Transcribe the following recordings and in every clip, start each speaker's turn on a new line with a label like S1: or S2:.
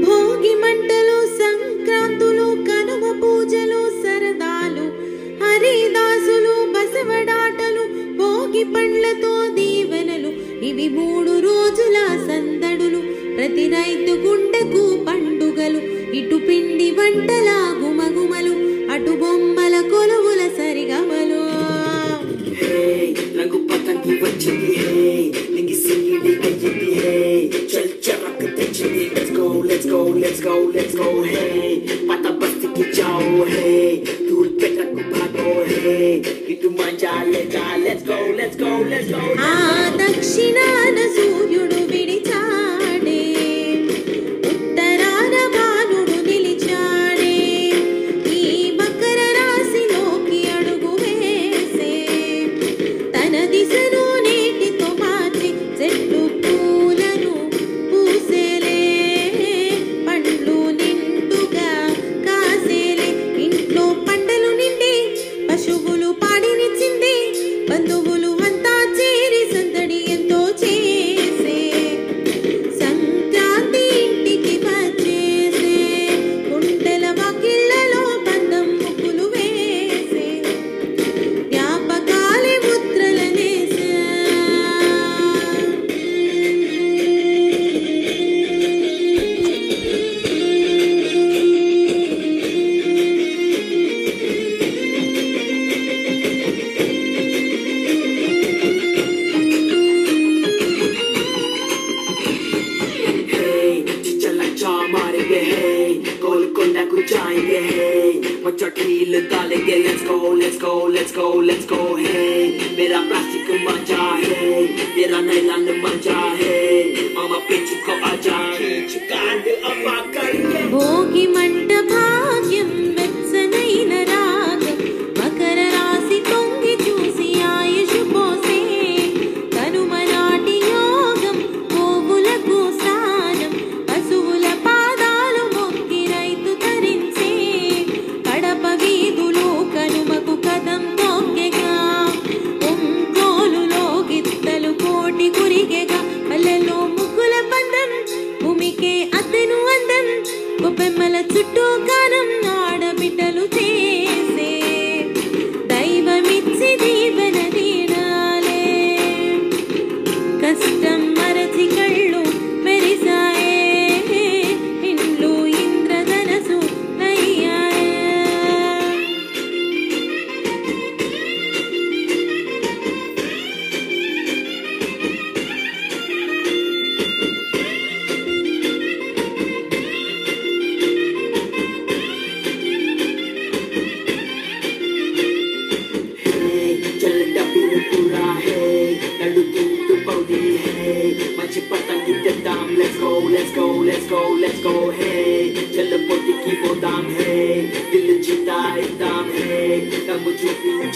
S1: భోగి మంటలు సంక్రాంతులు కనుమ పూజలు సరదాలు హరిదాసులు బసవడాటలు భోగి పండ్లతో దీవెనలు. ఇవి మూడు రోజుల సందడులు. ప్రతి రైతు గుండెకు పండుగలు. ఇటు పిండి వంటల గుమగుమలు. అటు బొమ్మల కొలువుల సరిగమలు
S2: Hey, రంగు వచ్చింది.
S1: go, let's go है पाता बस्ती की जाओ है धूल पे तक भागो है ये तू let's go, let's go, let's go हाँ दक्षिणा బంధువులు
S2: जाएँगे hey, मचट रील डालेंगे let's go let's go let's go let's go hey, मेरा प्लास्टिक मज़ा है मेरा नैलान मज़ा है। मामा पिच को आजा खींच कांड अपा
S1: కోటి గురిగెగా పల్లెలో ముగ్గుల పందం భూమికే అద్దెను అందం. గొప్పెమ్మల చుట్టూ గానం ఆడబిడ్డలు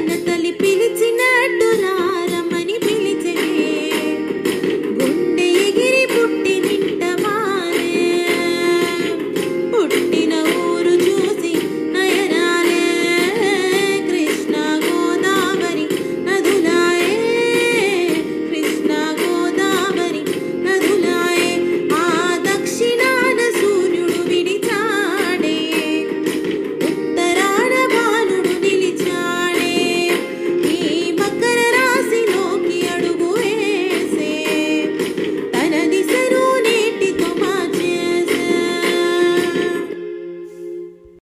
S2: తన తల్లి పిలిచి